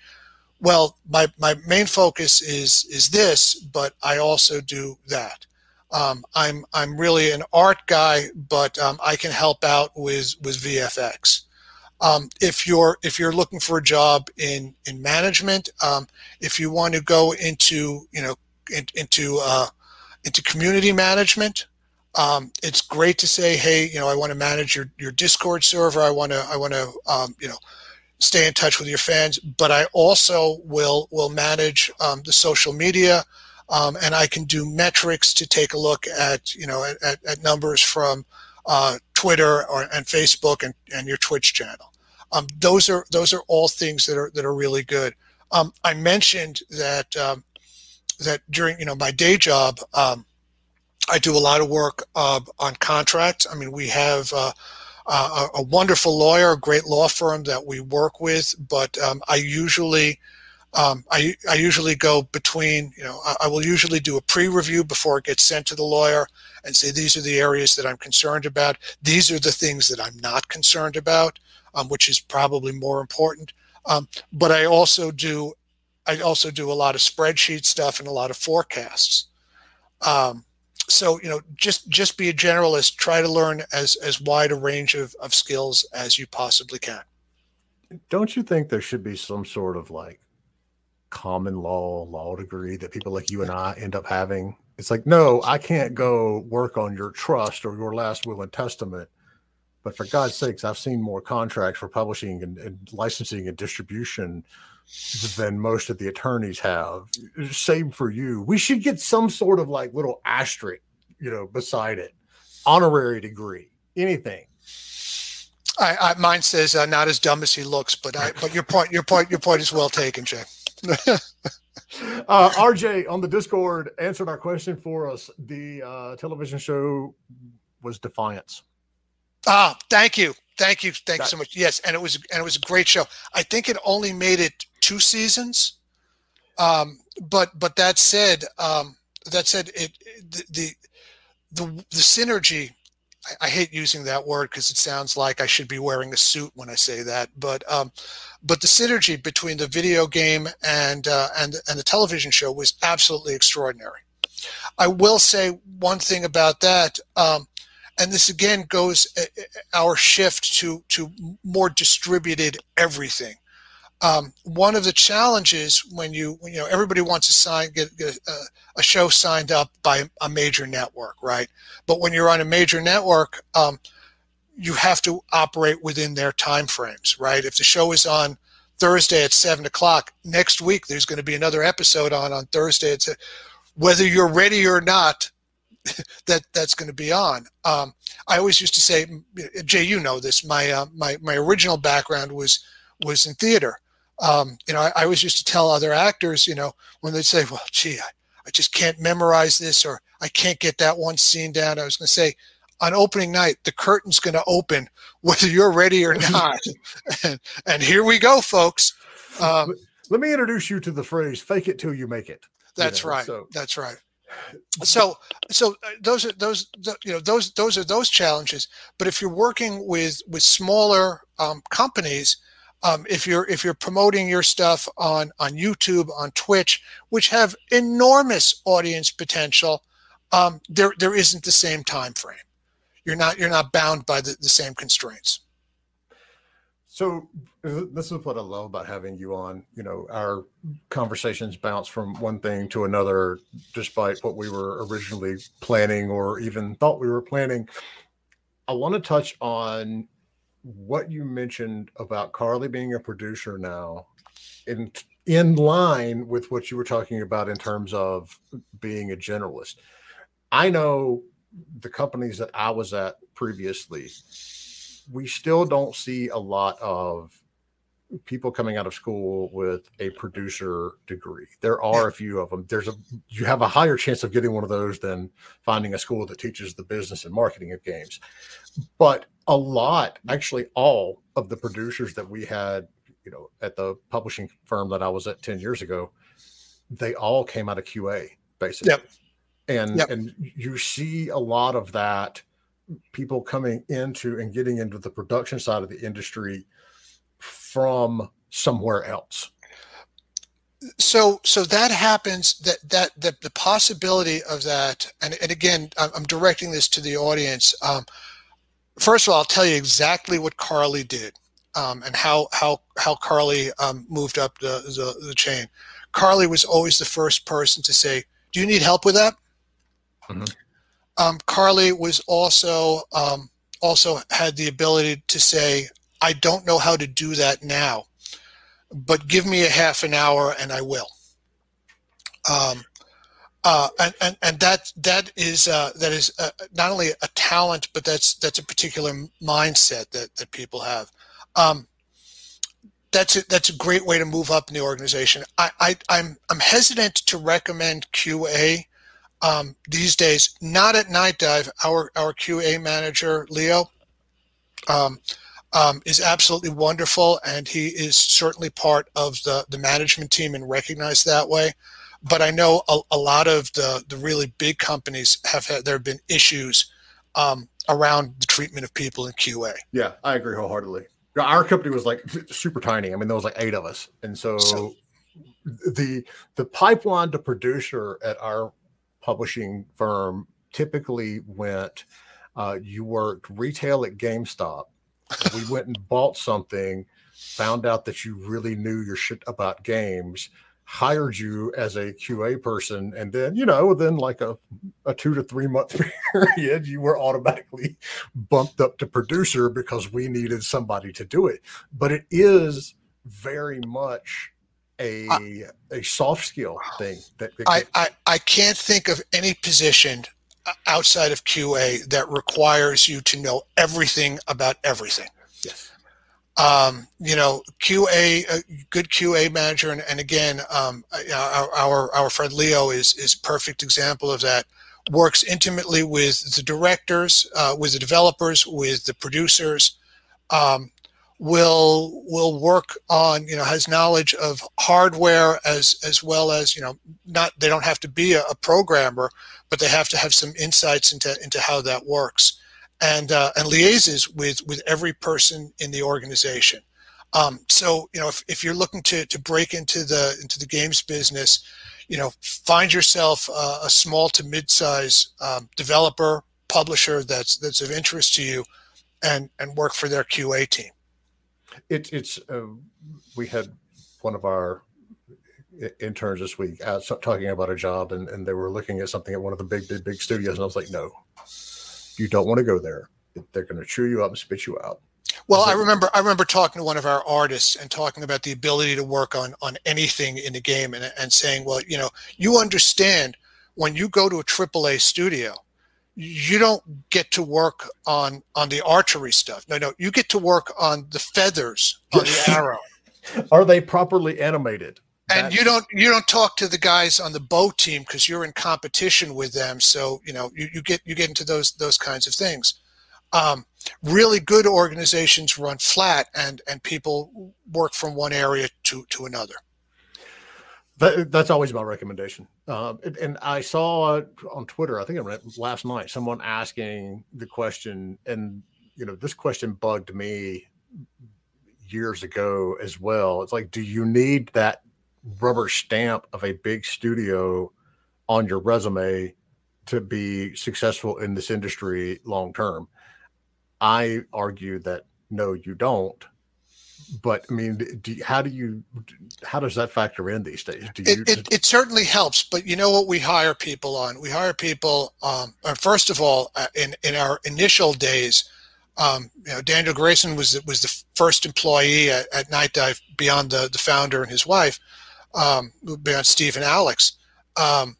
well, my my main focus is is this, but I also do that. Um, I'm I'm really an art guy, but um, I can help out with with VFX. Um, if you're if you're looking for a job in in management, um, if you want to go into you know in, into uh, into community management, um, it's great to say, hey, you know, I want to manage your your Discord server. I want to I want to um, you know stay in touch with your fans, but I also will will manage the social media. Um, and I can do metrics to take a look at you know at, at numbers from uh, Twitter or and Facebook and, and your Twitch channel. Um, those are those are all things that are that are really good. Um, I mentioned that um, that during you know my day job, um, I do a lot of work uh, on contracts. I mean, we have. Uh, a, a, wonderful lawyer, a great law firm that we work with, but I usually um, I, I usually go between, you know, I, I will usually do a pre-review before it gets sent to the lawyer and say, these are the areas that I'm concerned about. These are the things that I'm not concerned about, um, which is probably more important. Um, but I also do, I also do a lot of spreadsheet stuff and a lot of forecasts. Um, so, you know, just, just be a generalist, try to learn as, as wide a range of, of skills as you possibly can. Don't you think there should be some sort of like common law law degree that people like you and I end up having. It's like, no, I can't go work on your trust or your last will and testament. But for God's sakes, I've seen more contracts for publishing and, and licensing and distribution than most of the attorneys have. Same for you. We should get some sort of like little asterisk, you know, beside it, honorary degree, anything. I, I mine says uh, not as dumb as he looks, but I, but your point, your point, your point is well taken, Jay. uh, RJ on the Discord answered our question for us. The uh, television show was Defiance. Ah, thank you, thank you, thank that, you so much. Yes, and it was and it was a great show. I think it only made it two seasons. Um, but but that said, um, that said, it the the the, the synergy I, I hate using that word because it sounds like I should be wearing a suit when I say that. But um, but the synergy between the video game and uh, and and the television show was absolutely extraordinary. I will say one thing about that, um, and this again goes uh, uh our shift to to more distributed everything. Um, one of the challenges when you you know everybody wants to sign get, get a, a, show signed up by a major network, right? But when you're on a major network, um, you have to operate within their time frames, right? If the show is on Thursday at seven o'clock, next week there's going to be another episode on on Thursday. It's whether you're ready or not, that that's going to be on. Um, I always used to say, Jay, you know this. My uh, my my original background was was in theater um, you know, I, I, always used to tell other actors, you know, when they'd say, well, gee, I, I just can't memorize this or I can't get that one scene down. I was going to say, on opening night, the curtain's going to open whether you're ready or not. and, and, here we go, folks. Um, Let me introduce you to the phrase "fake it till you make it." That's you know, right. So. That's right. So, so uh, those are those you know those those are those challenges. But if you're working with with smaller um, companies, um, if you're if you're promoting your stuff on on YouTube, on Twitch, which have enormous audience potential, um, there there isn't the same time frame. You're not you're not bound by the, the same constraints. So this is what I love about having you on. You know, our conversations bounce from one thing to another, despite what we were originally planning or even thought we were planning. I want to touch on what you mentioned about Carly being a producer now, in in line with what you were talking about in terms of being a generalist. I know the companies that I was at previously we still don't see a lot of people coming out of school with a producer degree. There are a few of them. There's a you have a higher chance of getting one of those than finding a school that teaches the business and marketing of games. But a lot, actually all of the producers that we had, you know, at the publishing firm that I was at 10 years ago, they all came out of QA basically. Yep. And yep. and you see a lot of that people coming into and getting into the production side of the industry from somewhere else. So so that happens that that that the possibility of that and, and again i'm directing this to the audience um, first of all i'll tell you exactly what carly did um, and how how how carly um, moved up the, the, the chain. Carly was always the first person to say do you need help with that? Mm-hmm. Um, Carly was also um, also had the ability to say, "I don't know how to do that now, but give me a half an hour and I will." Um, uh, and, and and that that is uh, that is uh, not only a talent, but that's that's a particular mindset that that people have. Um, that's a, that's a great way to move up in the organization. I, I I'm I'm hesitant to recommend QA um, these days. Not at Nightdive. Our our QA manager Leo um, um, is absolutely wonderful, and he is certainly part of the the management team and recognized that way. But I know a, a lot of the the really big companies have had there have been issues um, around the treatment of people in QA. Yeah, I agree wholeheartedly. Our company was like super tiny. I mean, there was like eight of us, and so, so the the pipeline to producer at our publishing firm typically went uh, you worked retail at GameStop. We went and bought something, found out that you really knew your shit about games, hired you as a QA person, and then, you know, within like a, a two to three month period, you were automatically bumped up to producer because we needed somebody to do it. But it is very much a I, a soft skill thing. That, that I, I I can't think of any position outside of QA that requires you to know everything about everything. Yes. Um, you know, QA, a good QA manager, and, and again, um, our, our our friend Leo is is perfect example of that. Works intimately with the directors, uh, with the developers, with the producers. Um, will will work on you know has knowledge of hardware as as well as you know not they don't have to be a, a programmer but they have to have some insights into into how that works. And uh, and liaises with with every person in the organization. Um, so you know if, if you're looking to to break into the into the games business you know find yourself uh, a small to mid-size um, developer publisher that's that's of interest to you and and work for their qa team it, it's uh, we had one of our interns this week out talking about a job, and, and they were looking at something at one of the big, big, big studios, and I was like, no, you don't want to go there. They're going to chew you up and spit you out. Well, I remember I remember talking to one of our artists and talking about the ability to work on on anything in the game and, and saying, well, you know, you understand when you go to a AAA studio, you don't get to work on on the archery stuff. No, no, you get to work on the feathers on the arrow. Are they properly animated? And That's... you don't you don't talk to the guys on the bow team because you're in competition with them. So you know you, you get you get into those those kinds of things. Um, really good organizations run flat, and and people work from one area to to another That, that's always my recommendation. Uh, and, I saw on Twitter, I think I read last night, someone asking the question, and you know, this question bugged me years ago as well. It's like, do you need that rubber stamp of a big studio on your resume to be successful in this industry long term? I argue that no, you don't. But I mean, do you, how do you, how does that factor in these days? Do you, it, it, it, certainly helps, but you know what we hire people on? We hire people, um, first of all, uh, in, in our initial days, um, you know, Daniel Grayson was was the first employee at, at Nightdive beyond the, the founder and his wife, um, beyond Steve and Alex. Um,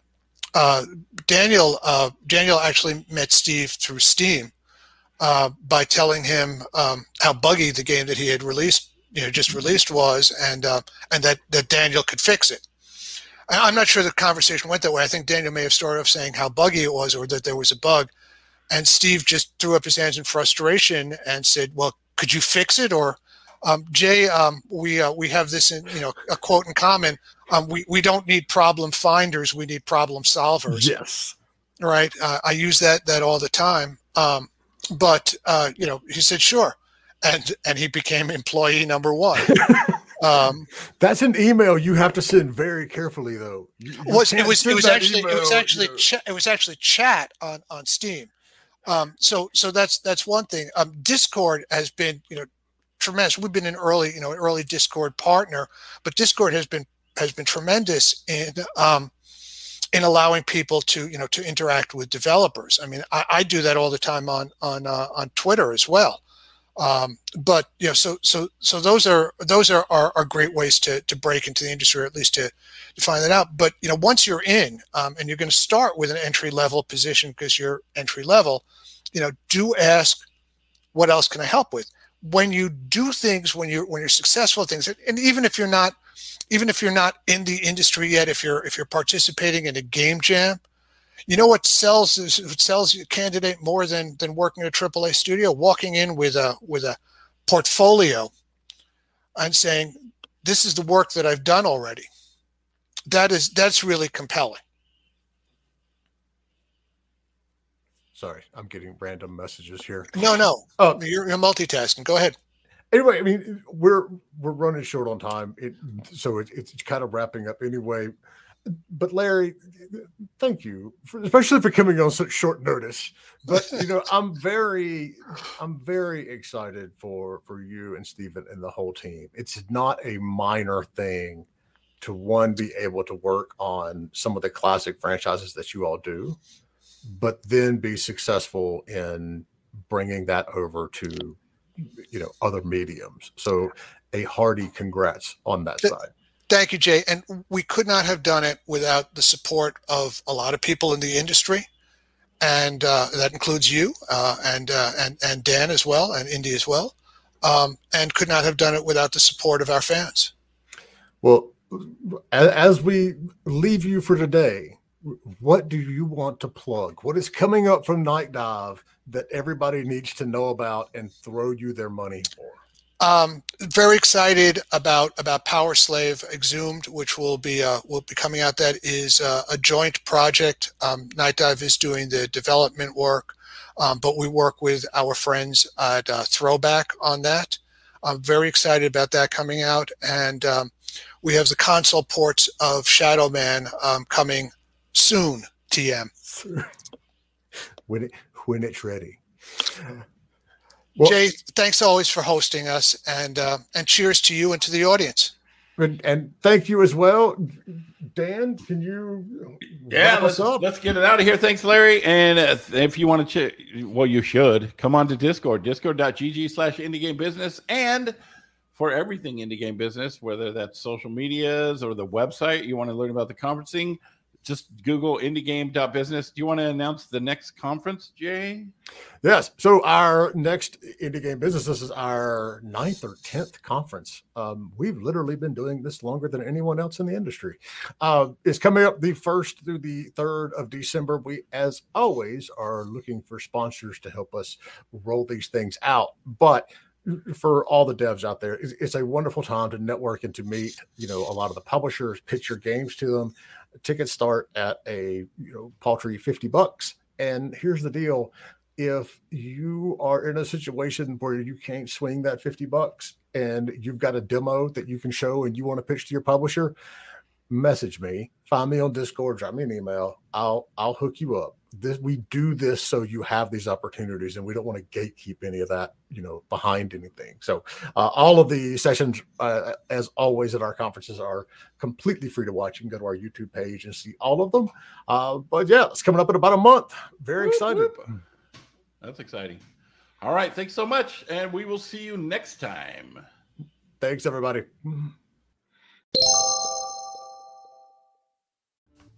uh, Daniel uh, Daniel actually met Steve through Steam uh, by telling him um, how buggy the game that he had released, you know, just released was, and uh, and that that Daniel could fix it. I'm not sure the conversation went that way. I think Daniel may have started off saying how buggy it was, or that there was a bug, and Steve just threw up his hands in frustration and said, "Well, could you fix it?" Or um, Jay, um, we uh, we have this in you know a quote in common. Um, we we don't need problem finders. We need problem solvers. Yes. Right. Uh, I use that that all the time. Um, but uh, you know, he said sure, and and he became employee number one. Um, That's an email you have to send very carefully, though. You, you was it was it was actually email, it was actually you know. ch- it was actually chat on on Steam. Um, so so that's that's one thing. Um, Discord has been you know tremendous. We've been an early you know early Discord partner, but Discord has been has been tremendous in um, in allowing people to you know to interact with developers. I mean, I, I do that all the time on on uh, on Twitter as well. Um, but you know, so so so those are those are, are, are great ways to to break into the industry, or at least to to find that out. But you know, once you're in, um, and you're going to start with an entry level position because you're entry level, you know, do ask, what else can I help with? When you do things, when you're when you're successful things, and even if you're not, even if you're not in the industry yet, if you're if you're participating in a game jam, you know what sells what sells a candidate more than than working at a AAA studio? Walking in with a with a portfolio and saying, "This is the work that I've done already." That is that's really compelling. Sorry, I'm getting random messages here. No, no. Oh, you're, you're multitasking. Go ahead. Anyway, I mean, we're we're running short on time, it, so it, it's kind of wrapping up anyway but Larry, thank you, for, especially for coming on such short notice. But you know, I'm very, I'm very excited for for you and Stephen and the whole team. It's not a minor thing to one be able to work on some of the classic franchises that you all do, but then be successful in bringing that over to you know other mediums. So a hearty congrats on that side. Thank you, Jay. And we could not have done it without the support of a lot of people in the industry, and uh, that includes you uh, and uh, and and Dan as well, and Indy as well, um, and could not have done it without the support of our fans. Well, as we leave you for today, what do you want to plug? What is coming up from Nightdive that everybody needs to know about and throw you their money for? Um, very excited about about PowerSlave Exhumed, which will be uh, will be coming out. That is uh, a joint project. Um, Nightdive is doing the development work, um, but we work with our friends at uh, Throwback on that. I'm very excited about that coming out, and um, we have the console ports of Shadow Man um, coming soon. TM. when it when it's ready. Well, Jay, thanks always for hosting us, and uh, and cheers to you and to the audience. And, and thank you as well, Dan. Can you? Yeah, let's let's get it out of here. Thanks, Larry. And uh, if you want to, ch- well, you should come on to Discord, discord.gg slash indie game business, and for everything indie game business, whether that's social medias or the website, you want to learn about the conferencing just Google indiegame.business. Do you want to announce the next conference, Jay? Yes. So our next indie game business, this is our ninth or tenth conference. Um, we've literally been doing this longer than anyone else in the industry. Uh, it's coming up the first through the third of December. We, as always, are looking for sponsors to help us roll these things out. But for all the devs out there, it's, it's, a wonderful time to network and to meet, you know, a lot of the publishers, pitch your games to them. Tickets start at a you know paltry fifty bucks, and here's the deal: if you are in a situation where you can't swing that 50 bucks and you've got a demo that you can show and you want to pitch to your publisher, message me, find me on Discord, drop me an email. I'll I'll hook you up. This we do this so you have these opportunities, and we don't want to gatekeep any of that, you know, behind anything. So uh, all of the sessions, uh, as always at our conferences, are completely free to watch. You can go to our YouTube page and see all of them. Uh, but yeah, it's coming up in about a month. Very excited. That's exciting. All right, thanks so much, and we will see you next time. Thanks, everybody.